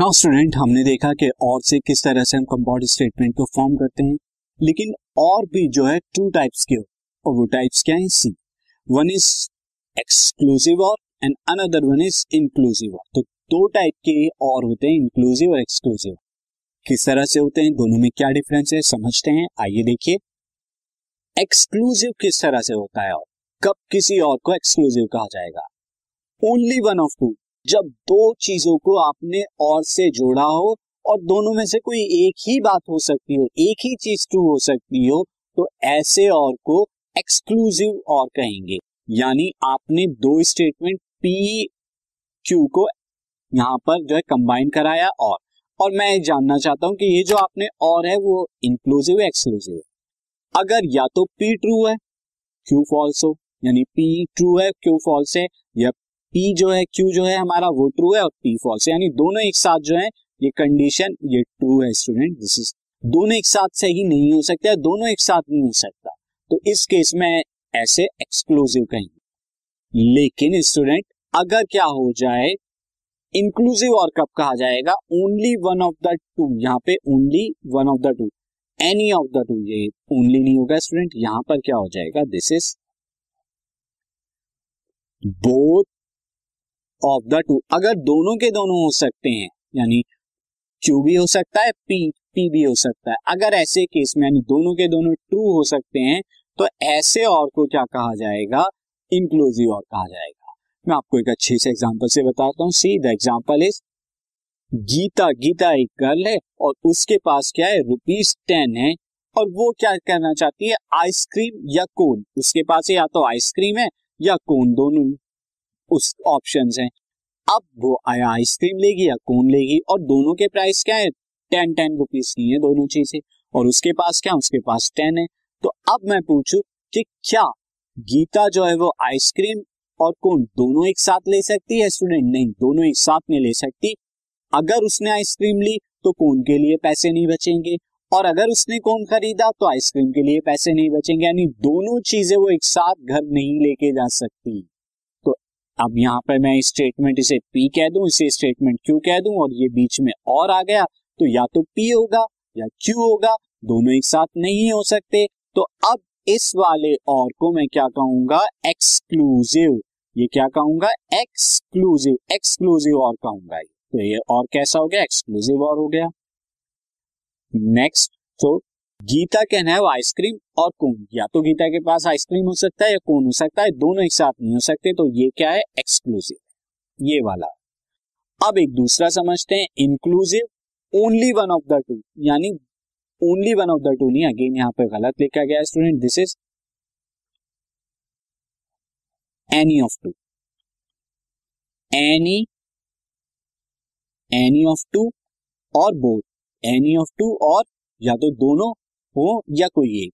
Now student हमने देखा कि और से किस तरह से हम कंपाउंड स्टेटमेंट को फॉर्म करते हैं। लेकिन और भी जो है टू टाइप्स के और वो टाइप्स क्या है? See one is exclusive or and another one is inclusive or. तो दो टाइप के और होते हैं इंक्लूसिव और एक्सक्लूसिव किस तरह से होते हैं? दोनों में क्या डिफरेंस है? समझते हैं। आइए देखिए। एक्सक्लूसिव किस तरह से होता है और? कब किसी और को एक्सक्लूसिव कहा जाएगा? ओनली वन ऑफ़ टू जब दो चीज़ों को आपने और से जोड़ा हो और दोनों में से कोई एक ही बात हो सकती हो, एक ही चीज़ ट्रू हो सकती हो तो ऐसे और को एक्सक्लूसिव और कहेंगे। यानी आपने दो स्टेटमेंट पी क्यू को यहाँ पर जो है कंबाइन कराया और और मैं जानना चाहता हूँ कि ये जो आपने और है वो इंक्लूसिव एक्सक्लूसिव है? अगर या तो पी ट्रू है क्यू फॉल्स हो, यानी पी ट्रू है क्यू फॉल्स है, या पी जो है क्यू जो है हमारा वो ट्रू है और पी फॉल्स यानी दोनों एक साथ जो है, ये कंडीशन ये ट्रू है स्टूडेंट दिस इज़ दोनों एक साथ सही नहीं हो सकता दोनों एक साथ नहीं हो सकता। तो इस केस में ऐसे एक्सक्लूसिव कहेंगे। लेकिन स्टूडेंट अगर क्या हो जाए इंक्लूसिव और कब कहा जाएगा? Only one of the two यहाँ पे only one of the two any of the two ये ओनली नहीं होगा स्टूडेंट यहाँ पर क्या हो जाएगा? This is both of the two अगर दोनों के दोनों हो सकते हैं, यानी क्यू भी हो सकता है पी पी भी हो सकता है। अगर ऐसे केस में, यानी दोनों के दोनों ट्रू हो सकते हैं तो ऐसे और को क्या कहा जाएगा? इंक्लूसिव और कहा जाएगा। मैं आपको एक अच्छे से एग्जांपल से बताता हूँ। See the example is Gita Gita एक गर्ल है और उसके पास क्या है? रुपीज़ टेन है और वो क्या करना चाहती है? आइसक्रीम या कोन उसके पास या तो आइसक्रीम है या कोन दोनों? उस ऑप्शन है। अब वो आया आइसक्रीम लेगी या कौन लेगी और दोनों के प्राइस क्या है? टेन टेन रुपीज़ की है दोनों चीज़ें। और उसके पास क्या? उसके पास टेन है। तो अब मैं पूछू कि क्या गीता जो है वो आइसक्रीम और कौन दोनों एक साथ ले सकती है? स्टूडेंट नहीं, दोनों एक साथ नहीं ले सकती। अगर उसने आइसक्रीम ली तो कौन के लिए पैसे नहीं बचेंगे। और अगर उसने कौन खरीदा तो आइसक्रीम के लिए पैसे नहीं बचेंगे। यानी दोनों चीज़ें वो एक साथ घर नहीं लेके जा सकती। अब यहाँ पर मैं स्टेटमेंट इसे पी कह दूँ, इसे स्टेटमेंट क्यू कह दूँ, और ये बीच में और आ गया तो या तो पी होगा या क्यू होगा, दोनों एक साथ नहीं हो सकते। तो अब इस वाले और को मैं क्या कहूँगा? एक्सक्लूसिव ये क्या कहूँगा? एक्सक्लूसिव एक्सक्लूसिव और कहूँगा तो ये और कैसा हो गया? एक्सक्लूसिव और हो गया। नेक्स्ट तो गीता कहना है वो आइसक्रीम और कोन। या तो गीता के पास आइसक्रीम हो सकता है या कोन हो सकता है, दोनों एक साथ नहीं हो सकते तो ये क्या है? एक्सक्लूसिव ये वाला। अब एक दूसरा समझते हैं inclusive only one of the two यानी only one of the two नहीं अगेन यहाँ पर गलत लिखा गया student this is any of two any any of two or both any of two और या तो दोनों हो या कोई एक।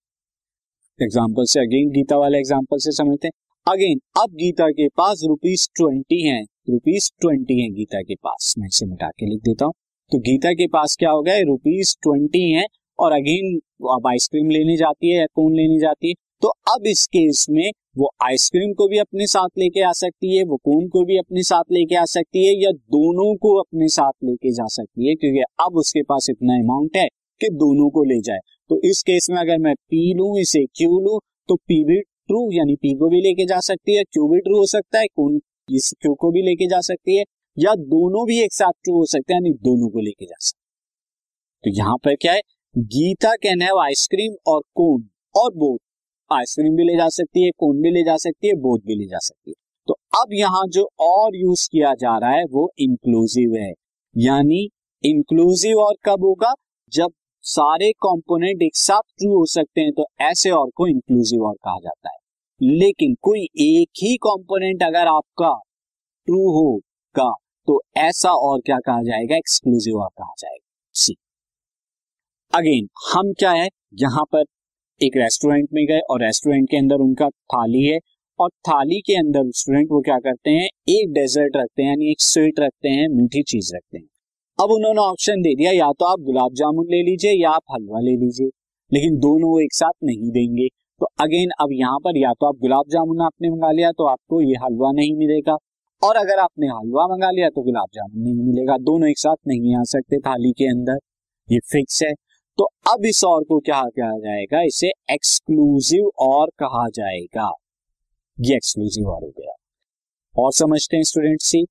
एग्ज़ाम्पल से अगेन गीता वाले एग्ज़ाम्पल से समझते हैं। अगेन अब गीता के पास रुपीज़ ट्वेंटी है। रुपीज़ ट्वेंटी है गीता के पास। मैं इसे मिटा के लिख देता हूँ। तो गीता के पास क्या हो गया रुपीज़ ट्वेंटी है और अगेन अब आइसक्रीम लेने जाती है या कौन लेने जाती है। तो अब इस केस में वो आइसक्रीम को भी अपने साथ लेके आ सकती है, वो कोन को भी अपने साथ लेके आ सकती है या दोनों को अपने साथ लेके जा सकती है। क्योंकि अब उसके पास इतना अमाउंट है कि दोनों को ले जाए। तो इस केस में अगर मैं पी लू, इसे क्यू लू तो पी भी ट्रू यानी पी को भी लेके जा सकती है क्यू भी ट्रू हो सकता है, कौन इस क्यू को भी लेके जा सकती है, या दोनों भी एक साथ ट्रू हो सकते हैं, यानी दोनों को लेके जा सकते तो यहाँ पर क्या है? गीता कैन हैव आइसक्रीम और कोन, और बोथ आइसक्रीम भी ले जा सकती है, कोन भी ले जा सकती है बोथ भी ले जा सकती है। तो अब यहाँ जो और यूज़ किया जा रहा है, वो इंक्लूसिव है। यानी इंक्लूसिव और कब होगा? जब सारे कंपोनेंट एक साथ ट्रू हो सकते हैं तो ऐसे और को इंक्लूसिव और कहा जाता है। लेकिन कोई एक ही कंपोनेंट अगर आपका ट्रू होगा तो ऐसा और क्या कहा जाएगा? एक्सक्लूसिव और कहा जाएगा। सी अगेन हम क्या है? यहाँ पर एक रेस्टोरेंट में गए और रेस्टोरेंट के अंदर उनका थाली है और थाली के अंदर स्टूडेंट वो क्या करते हैं? एक डेजर्ट रखते हैं, यानी एक स्वीट रखते हैं, मीठी चीज़ रखते हैं। अब उन्होंने ऑप्शन दे दिया, या तो आप गुलाब जामुन ले लीजिए या आप हलवा ले लीजिए। लेकिन दोनों एक साथ नहीं देंगे। तो अगेन अब यहाँ पर या तो आप गुलाब जामुन आपने मंगा लिया तो आपको ये हलवा नहीं मिलेगा। और अगर आपने हलवा मंगा लिया तो गुलाब जामुन नहीं मिलेगा। दोनों एक साथ नहीं आ सकते थाली के अंदर। ये फिक्स है। तो अब इस और को क्या कहा जाएगा? इसे एक्सक्लूसिव और कहा जाएगा। ये एक्सक्लूसिव और हो गया। और समझते हैं स्टूडेंट सी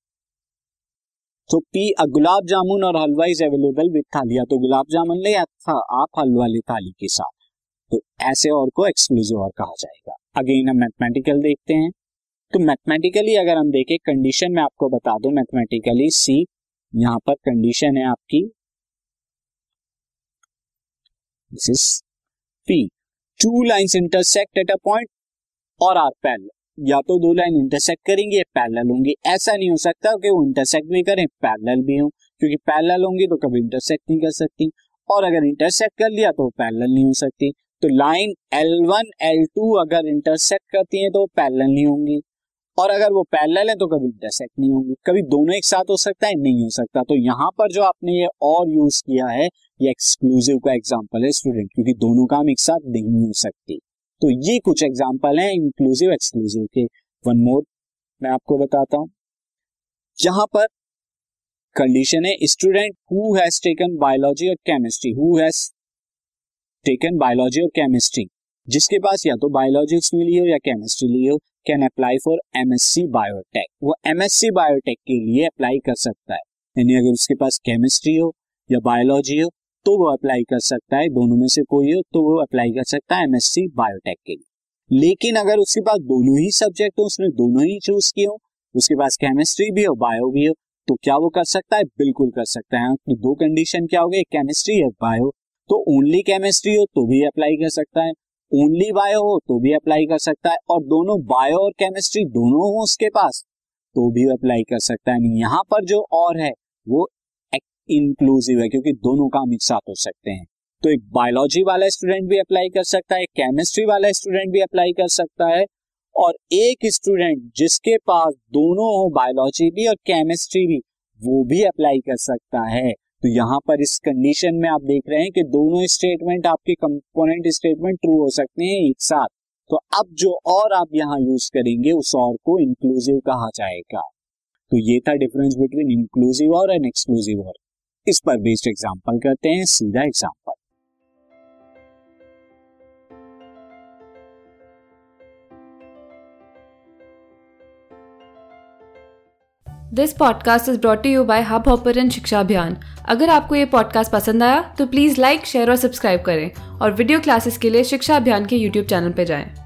तो P gulab jamun or halwa is available with थालिया। तो गुलाब जामुन ले था, आप हलवा ले थाली के साथ। तो ऐसे और को एक्सक्लूसिव और कहा जाएगा। अगेन हम मैथमेटिकल देखते हैं। तो मैथमेटिकली अगर हम देखें कंडीशन में आपको बता दू मैथमेटिकली सी यहाँ पर कंडीशन है आपकी। This is P two lines intersect at a point or are parallel या तो दो लाइन इंटरसेक्ट करेंगे पैरेलल होंगी। ऐसा नहीं हो सकता कि वो इंटरसेक्ट भी करें पैरेलल भी हो, क्योंकि पैरेलल होंगी तो कभी इंटरसेक्ट नहीं कर सकती। और अगर इंटरसेक्ट कर लिया तो वो पैरेलल नहीं हो सकती। तो लाइन L1 L2 अगर इंटरसेक्ट करती है तो वो पैरेलल नहीं होंगी। और अगर वो पैरेलल है तो कभी इंटरसेक्ट नहीं होंगी। कभी दोनों एक साथ हो सकता है, नहीं हो सकता। तो यहाँ पर जो आपने ये और यूज़ किया है, ये एक्सक्लूसिव का एग्ज़ाम्पल है स्टूडेंट क्योंकि दोनों काम एक साथ नहीं हो सकती। तो ये कुछ एग्ज़ाम्पल हैं इंक्लूसिव एक्सक्लूसिव के वन मोर मैं आपको बताता हूँ। जहाँ पर कंडीशन है student who has taken biology or chemistry who has taken biology or chemistry जिसके पास या तो बायोलॉजी उसने ली हो या केमिस्ट्री लिए हो can apply for MSc biotech वो एमएससी बायोटेक के लिए अप्लाई कर सकता है। यानी अगर उसके पास केमिस्ट्री हो या बायोलॉजी हो तो वो अप्लाई कर सकता है, दोनों में से कोई हो तो वो अप्लाई कर सकता है एमएससी बायोटेक के लिए। लेकिन अगर उसके पास दोनों ही सब्जेक्ट हो, उसने दोनों ही चूज़ किए हो, उसके पास केमिस्ट्री भी हो बायो भी हो तो क्या वो कर सकता है? बिल्कुल कर सकता है। तो दो कंडीशन क्या हो गए केमिस्ट्री या बायो तो ओनली केमिस्ट्री हो तो भी अप्लाई कर सकता है। ओनली बायो हो तो भी अप्लाई कर सकता है। और दोनों बायो और केमिस्ट्री दोनों हो उसके पास तो भी अप्लाई कर सकता है। यहाँ पर जो और है, वो इंक्लूसिव है, क्योंकि दोनों काम एक साथ हो सकते हैं। तो एक बायोलॉजी वाला स्टूडेंट भी अप्लाई कर सकता है केमिस्ट्री वाला स्टूडेंट भी अप्लाई कर सकता है, और एक स्टूडेंट जिसके पास दोनों हो बायोलॉजी भी और केमिस्ट्री भी, वो भी अप्लाई कर सकता है। तो यहाँ पर इस कंडीशन में आप देख रहे हैं कि दोनों स्टेटमेंट आपके कंपोनेंट स्टेटमेंट ट्रू हो सकते हैं एक साथ। तो अब जो और आप यहाँ यूज़ करेंगे, उस और को इंक्लूसिव कहा जाएगा। तो ये था difference between inclusive or an exclusive or. इस पर बेस्ड एग्ज़ाम्पल करते हैं, सीधा example this podcast is brought you by Hubhopper Shiksha Abhiyan अगर आपको ये पॉडकास्ट पसंद आया तो प्लीज़ लाइक शेयर और सब्सक्राइब करें और वीडियो क्लासेस के लिए शिक्षा अभियान के यूट्यूब चैनल पर जाएँ।